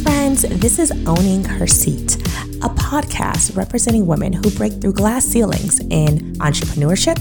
Friends. This is Owning Her Seat, a podcast representing women who break through glass ceilings in entrepreneurship,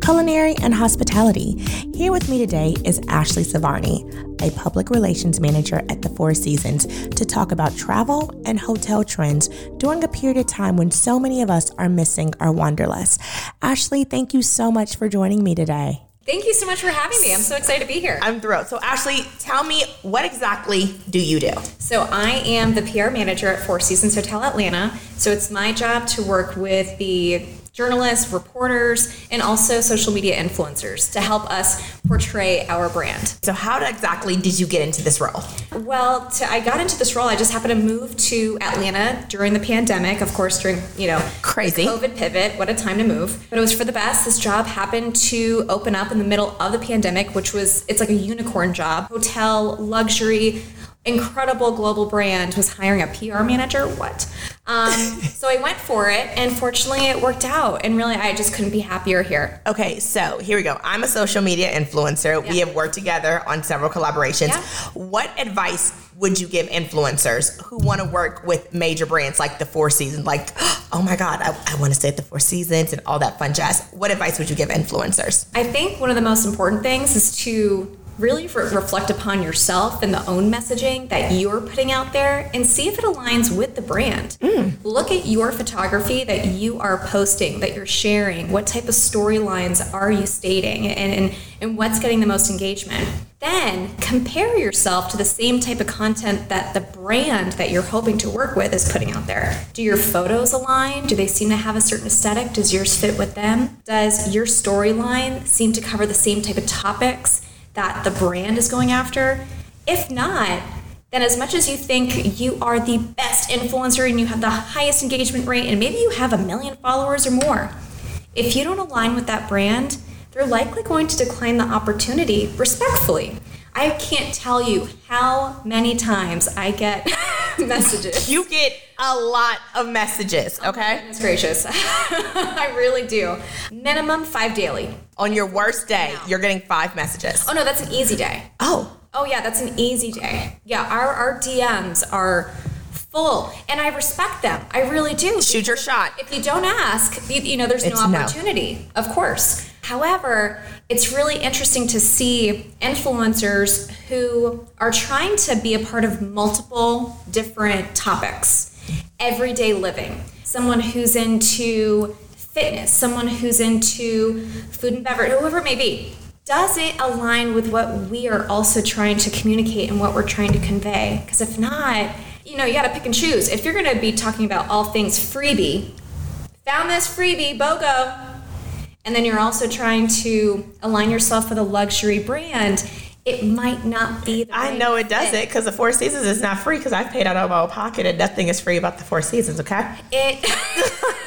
culinary, and hospitality. Here with me today is Ashley Savarni, a public relations manager at the Four Seasons, to talk about travel and hotel trends during a period of time when so many of us are missing our wanderlust. Ashley, thank you so much for joining me today. Thank you so much for having me. I'm so excited to be here. I'm thrilled. So, Ashley, tell me what exactly do you do? So, I am the PR manager at Four Seasons Hotel Atlanta. So, it's my job to work with the journalists, reporters, and also social media influencers to help us portray our brand. So, how exactly did you get into this role? Well, to, I got into this role. I just happened to move to Atlanta during the pandemic. Of course, during you know crazy COVID pivot. What a time to move! But it was for the best. This job happened to open up in the middle of the pandemic, which was it's like a unicorn job. Hotel luxury incredible global brand was hiring a PR manager. What? Um, so I went for it, and fortunately, it worked out. And really, I just couldn't be happier here. Okay, so here we go. I'm a social media influencer. Yeah. We have worked together on several collaborations. Yeah. What advice would you give influencers who want to work with major brands like the Four Seasons? Like, oh my God, I, I want to stay at the Four Seasons and all that fun jazz. What advice would you give influencers? I think one of the most important things is to really re- reflect upon yourself and the own messaging that you're putting out there and see if it aligns with the brand. Mm. Look at your photography that you are posting, that you're sharing. What type of storylines are you stating and, and, and what's getting the most engagement? Then compare yourself to the same type of content that the brand that you're hoping to work with is putting out there. Do your photos align? Do they seem to have a certain aesthetic? Does yours fit with them? Does your storyline seem to cover the same type of topics? That the brand is going after. If not, then as much as you think you are the best influencer and you have the highest engagement rate, and maybe you have a million followers or more, if you don't align with that brand, they're likely going to decline the opportunity respectfully. I can't tell you how many times I get messages. You get a lot of messages, okay? Oh, goodness gracious. I really do. Minimum five daily. On your worst day, you're getting five messages. Oh, no, that's an easy day. Oh. Oh, yeah, that's an easy day. Yeah, our, our DMs are full and i respect them. I really do. Shoot your shot. If you don't ask you, you know there's it's no. opportunity no. of course. However it's really interesting to see influencers who are trying to be a part of multiple different topics. Everyday living. Someone who's into fitness someone who's into food and beverage whoever it may be. Does it align with what we are also trying to communicate and what we're trying to convey? Because if not you know you got to pick and choose if you're going to be talking about all things freebie found this freebie bogo and then you're also trying to align yourself with a luxury brand, it might not be. I right know it doesn't because the Four Seasons is not free because I've paid out of my own pocket and nothing is free about the Four Seasons. Okay. It.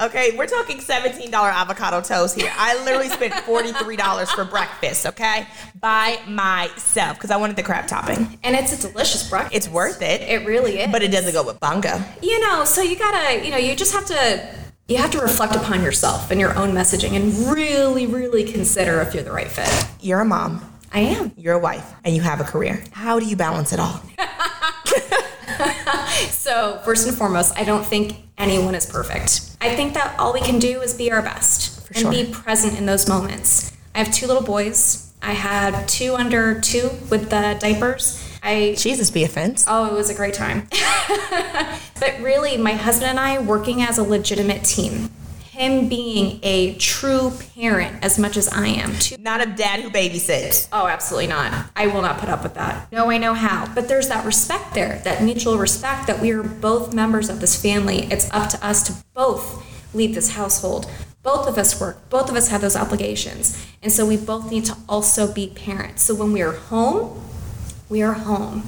okay, we're talking seventeen dollar avocado toast here. I literally spent forty three dollars for breakfast. Okay, by myself because I wanted the crab topping. And it's a delicious breakfast. It's worth it. It really is. But it doesn't go with bogo. You know, so you gotta, you know, you just have to you have to reflect upon yourself and your own messaging and really, really consider if you're the right fit. You're a mom. I am. You're a wife and you have a career. How do you balance it all? so, first and foremost, I don't think anyone is perfect. I think that all we can do is be our best For and sure. be present in those moments. I have two little boys. I had two under two with the diapers I Jesus be offense. Oh, it was a great time. but really, my husband and I working as a legitimate team. Him being a true parent as much as I am. Not a dad who babysits. Oh, absolutely not. I will not put up with that. No, I know how. But there's that respect there, that mutual respect that we are both members of this family. It's up to us to both lead this household. Both of us work, both of us have those obligations. And so we both need to also be parents. So when we are home, we are home.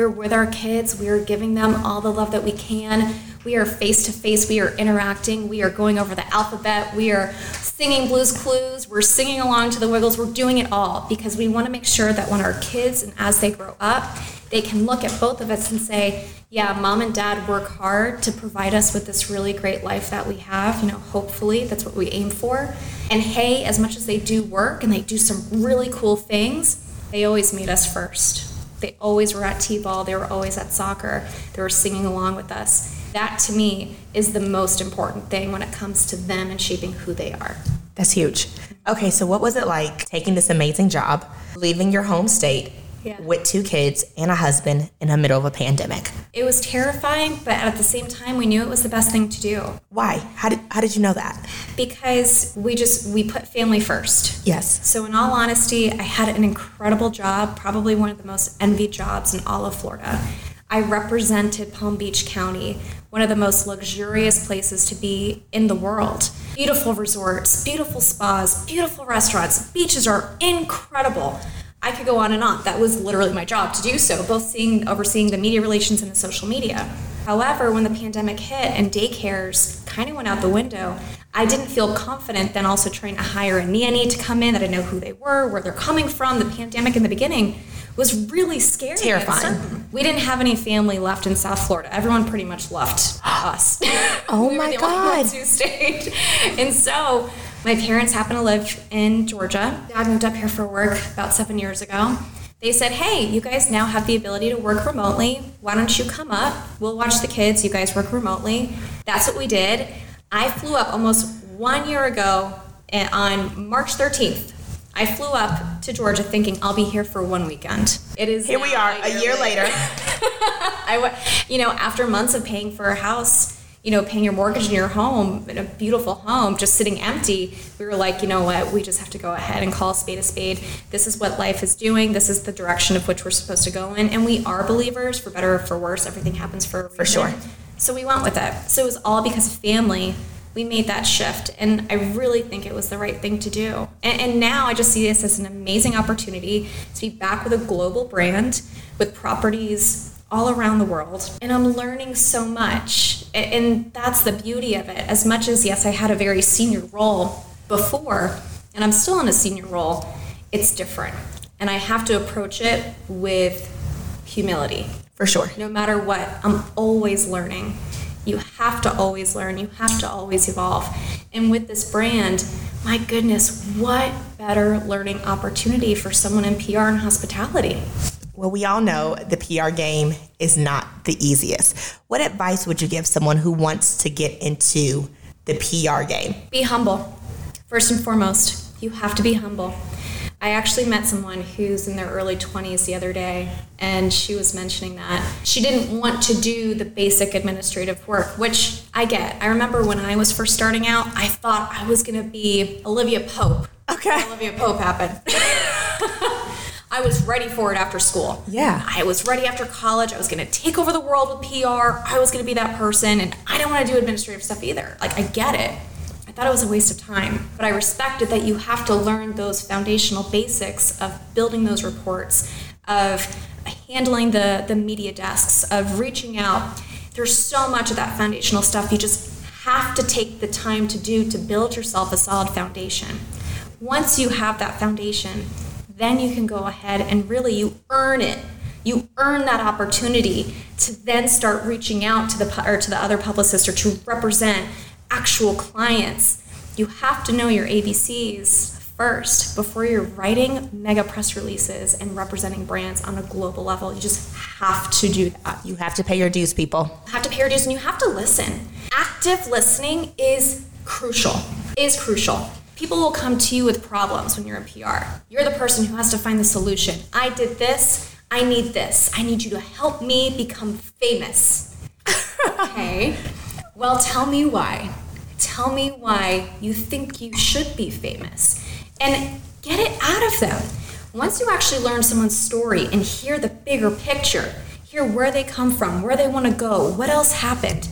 We're with our kids. We are giving them all the love that we can. We are face to face. We are interacting. We are going over the alphabet. We are singing Blues Clues. We're singing along to the Wiggles. We're doing it all because we want to make sure that when our kids and as they grow up, they can look at both of us and say, yeah, mom and dad work hard to provide us with this really great life that we have. You know, hopefully that's what we aim for. And hey, as much as they do work and they do some really cool things, they always meet us first. They always were at T-ball. They were always at soccer. They were singing along with us. That to me is the most important thing when it comes to them and shaping who they are. That's huge. Okay, so what was it like taking this amazing job, leaving your home state Yeah. with two kids and a husband in the middle of a pandemic? It was terrifying, but at the same time, we knew it was the best thing to do Why? How did how did you know that? because we just we put family first. Yes. So, in all honesty, I had an incredible job, probably one of the most envied jobs in all of Florida. I represented Palm Beach County, one of the most luxurious places to be in the world. Beautiful resorts, beautiful spas, beautiful restaurants, beaches are incredible. I could go on and on. That was literally my job to do so, both seeing overseeing the media relations and the social media. However, when the pandemic hit and daycares kind of went out the window, I didn't feel confident then also trying to hire a nanny to come in that I know who they were, where they're coming from. The pandemic in the beginning was really scary. Terrifying. We didn't have any family left in South Florida. Everyone pretty much left us. Oh we my were the only God. ones who stayed. And so my parents happen to live in Georgia. Dad moved up here for work about seven years ago. They said, hey, you guys now have the ability to work remotely. Why don't you come up? We'll watch the kids. You guys work remotely. That's what we did. I flew up almost one year ago eh, on March 13th. I flew up to Georgia thinking I'll be here for one weekend. It is Here we are, a year later. I, wa- you know, after months of paying for a house, you know, paying your mortgage in your home, in a beautiful home, just sitting empty, we were like, you know what, we just have to go ahead and call a spade a spade. This is what life is doing. This is the direction of which we're supposed to go in. And we are believers, for better or for worse. Everything happens for For sure. So we went with it. So it was all because of family. We made that shift, and I really think it was the right thing to do. And, and now I just see this as an amazing opportunity to be back with a global brand with properties all around the world. And I'm learning so much. And that's the beauty of it. As much as, yes, I had a very senior role before, and I'm still in a senior role, it's different. And I have to approach it with humility For sure. no matter what, I'm always learning. You have to always learn, you have to always evolve. And with this brand, my goodness, what better learning opportunity for someone in PR and hospitality? Well, we all know the PR game is not the easiest. What advice would you give someone who wants to get into the PR game? Be humble. First and foremost, you have to be humble. I actually met someone who's in their early 20s the other day, and she was mentioning that she didn't want to do the basic administrative work, which I get. I remember when I was first starting out, I thought I was going to be Olivia Pope. Okay. Olivia Pope happened. I was ready for it after school. Yeah. I was ready after college. I was going to take over the world with PR. I was going to be that person, and I didn't want to do administrative stuff either. Like, I get it. I thought it was a waste of time, but I respected that you have to learn those foundational basics of building those reports, of handling the, the media desks, of reaching out. There's so much of that foundational stuff you just have to take the time to do to build yourself a solid foundation. Once you have that foundation, then you can go ahead and really you earn it. You earn that opportunity to then start reaching out to the or to the other publicists or to represent actual clients. You have to know your ABCs first before you're writing mega press releases and representing brands on a global level. You just have to do that. You have to pay your dues, people. You have to pay your dues and you have to listen. Active listening is crucial. Is crucial. People will come to you with problems when you're in PR. You're the person who has to find the solution. I did this. I need this. I need you to help me become famous. okay. Well, tell me why. Tell me why you think you should be famous. And get it out of them. Once you actually learn someone's story and hear the bigger picture, hear where they come from, where they want to go, what else happened,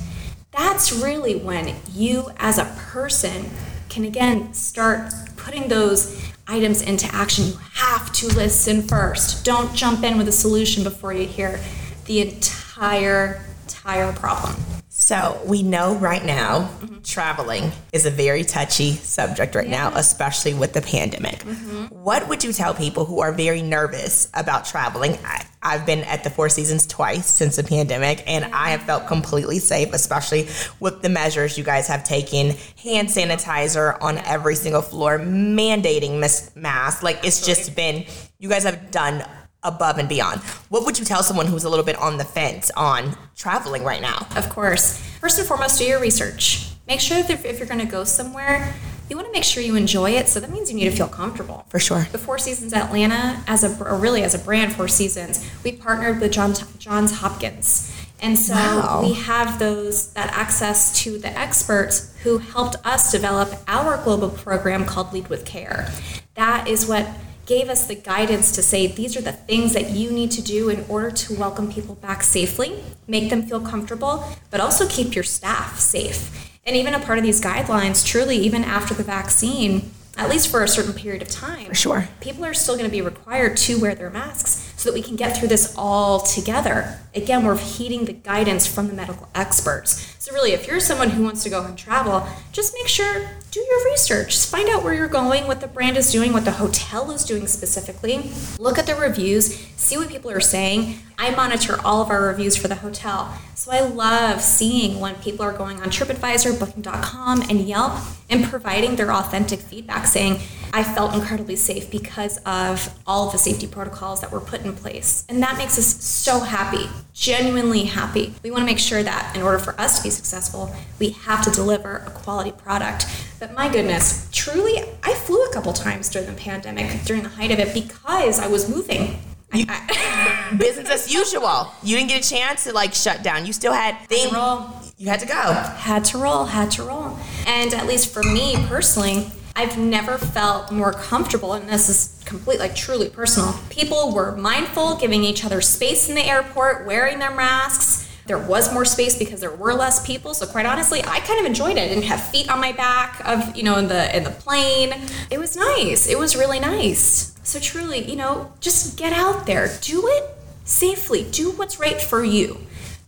that's really when you as a person can again start putting those items into action. You have to listen first. Don't jump in with a solution before you hear the entire entire problem. So we know right now traveling is a very touchy subject right now, especially with the pandemic. Mm-hmm. What would you tell people who are very nervous about traveling? I, I've been at the Four Seasons twice since the pandemic, and I have felt completely safe, especially with the measures you guys have taken hand sanitizer on every single floor, mandating masks. Like it's just been, you guys have done above and beyond. What would you tell someone who's a little bit on the fence on traveling right now? Of course. First and foremost, do your research. Make sure that if you're going to go somewhere, you want to make sure you enjoy it. So that means you need to feel comfortable. For sure. The Four Seasons Atlanta, as a or really as a brand, Four Seasons, we partnered with John, Johns Hopkins. And so Wow. we have those that access to the experts who helped us develop our global program called Lead with Care. That is what gave us the guidance to say these are the things that you need to do in order to welcome people back safely, make them feel comfortable, but also keep your staff safe. And even a part of these guidelines, truly, even after the vaccine, at least for a certain period of time, For sure. people are still going to be required to wear their masks so that we can get through this all together. Again, we're heeding the guidance from the medical experts. So, really, if you're someone who wants to go and travel, just make sure, do your research. Just find out where you're going, what the brand is doing, what the hotel is doing specifically. Look at the reviews, see what people are saying. I monitor all of our reviews for the hotel. So, I love seeing when people are going on TripAdvisor, Booking.com, and Yelp and providing their authentic feedback saying, I felt incredibly safe because of all of the safety protocols that were put in place. And that makes us so happy, genuinely happy. We want to make sure that in order for us to be successful, we have to deliver a quality product. But my goodness, truly, I flew a couple times during the pandemic, during the height of it, because I was moving. I- Business as usual. You didn't get a chance to like shut down. You still had things. roll. You had to go. had to roll, had to roll. And at least for me personally, I've never felt more comfortable, and this is complete, like truly personal. People were mindful, giving each other space in the airport, wearing their masks. There was more space because there were less people. So quite honestly, I kind of enjoyed it. I didn't have feet on my back of you know in the in the plane. It was nice. It was really nice. So truly, you know, just get out there, do it safely, do what's right for you.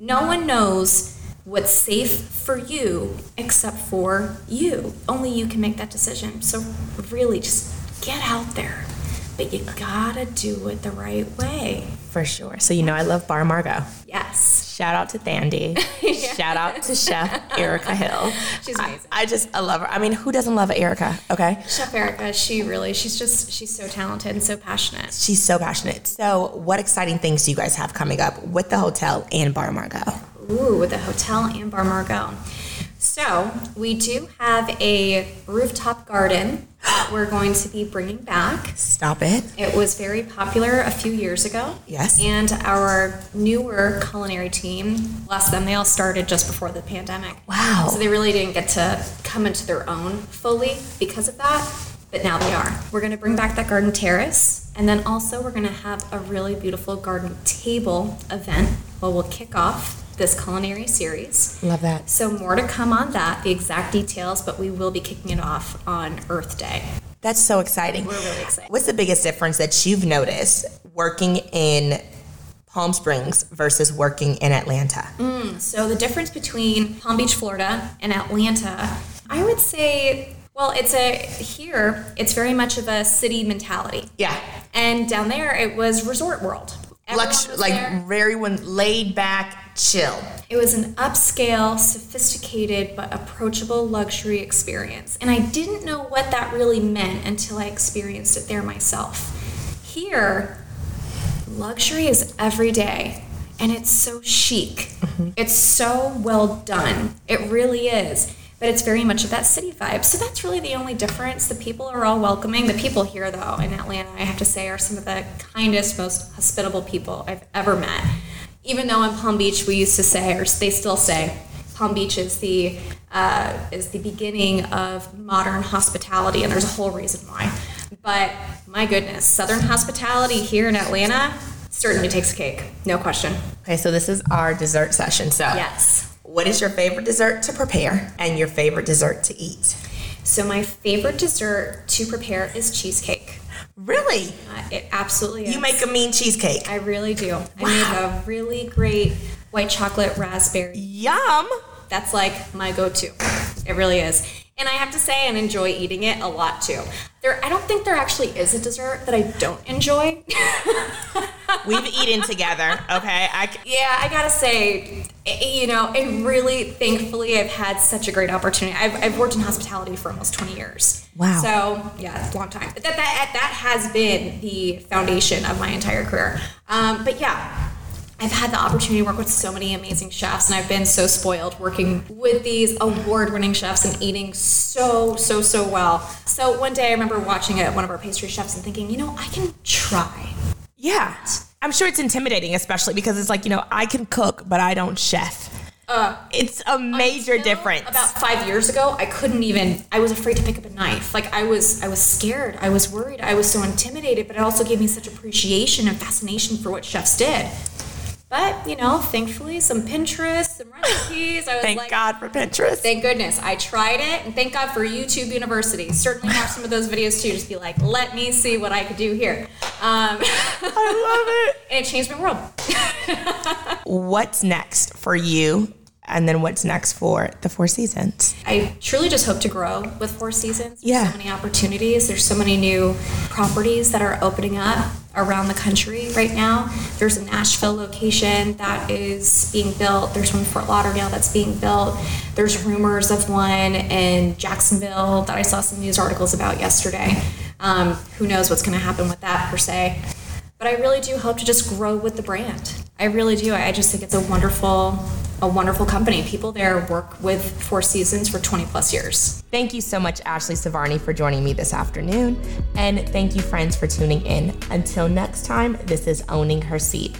No one knows what's safe for you except for you. Only you can make that decision. So really just get out there. But you gotta do it the right way. For sure. So you know I love Bar Margot. Yes. Shout out to Thandy. Shout out to Chef Erica Hill. She's I- amazing. I, just I love her. I mean, who doesn't love Erica? Okay. Chef Erica, she really, she's just, she's so talented and so passionate. She's so passionate. So, what exciting things do you guys have coming up with the hotel and Bar Margot? Ooh, with the hotel and Bar Margot. So we do have a rooftop garden that we're going to be bringing back. Stop it. It was very popular a few years ago. Yes. And our newer culinary team, bless them, they all started just before the pandemic. Wow. So they really didn't get to come into their own fully because of that, but now they are. We're going to bring back that garden terrace, and then also we're going to have a really beautiful garden table event where we'll kick off this culinary series. Love that. So more to come on that, the exact details, but we will be kicking it off on Earth Day. That's so exciting. We're really excited. What's the biggest difference that you've noticed working in Palm Springs versus working in Atlanta? Mm, so the difference between Palm Beach, Florida, and Atlanta, I would say, well, it's a here. It's very much of a city mentality, Yeah. and down there it was resort world. Lux- like there. very one laid back, chill. It was an upscale, sophisticated, but approachable luxury experience. And I didn't know what that really meant until I experienced it there myself. Here, luxury is every day. And it's so chic. Mm-hmm. It's so well done. It really is. But it's very much of that city vibe. So that's really the only difference. The people are all welcoming. The people here, though, in Atlanta, I have to say, are some of the kindest, most hospitable people I've ever met even though in Palm Beach we used to say, or they still say, Palm Beach is the uh, is the beginning of modern hospitality, and there's a whole reason why. But my goodness, Southern hospitality here in Atlanta certainly takes a cake, no question. Okay, so this is our dessert session. So, Yes. What is your favorite dessert to prepare and your favorite dessert to eat? So my favorite dessert to prepare is cheesecake. Really? Uh, it absolutely is. You make a mean cheesecake. I really do. I make a really great white chocolate raspberry Yum. That's like my go-to. It really is. And I have to say, and enjoy eating it a lot too. There, I don't think there actually is a dessert that I don't enjoy. We've eaten together, okay? I, yeah, I gotta say, eh, eh, you know, and really, thankfully, I've had such a great opportunity. I've, I've worked in hospitality for almost 20 years. Wow. So, yeah, it's a long time. That, that, eh, that has been the foundation of my entire career. Um, but yeah, I've had the opportunity to work with so many amazing chefs, and I've been so spoiled working with these award winning chefs and eating so, so, so well. So one day I remember watching it, one of our pastry chefs and thinking, you know, I can try. Yeah. I'm sure it's intimidating, especially because it's like, you know, I can cook, but I don't chef. Uh, it's a major difference. About five years ago, I couldn't even. I was afraid to pick up a knife. Like I was, I was scared. I was worried. I was so intimidated. But it also gave me such appreciation and fascination for what chefs did. But you know, thankfully, some Pinterest, some recipes. I was thank like, God for Pinterest. Thank goodness I tried it, and thank God for YouTube University. Certainly watch some of those videos too. Just be like, let me see what I could do here. Um, I love it, and it changed my world. What's next for you and then what's next for the Four Seasons? I truly just hope to grow with Four Seasons. There's yeah. so many opportunities. There's so many new properties that are opening up around the country right now. There's a Nashville location that is being built. There's one in Fort Lauderdale that's being built. There's rumors of one in Jacksonville that I saw some news articles about yesterday. Um, who knows what's going to happen with that per se. But I really do hope to just grow with the brand. I really do. I just think it's a wonderful a wonderful company. People there work with Four Seasons for 20 plus years. Thank you so much, Ashley Savarni, for joining me this afternoon. And thank you, friends, for tuning in. Until next time, this is Owning Her Seat.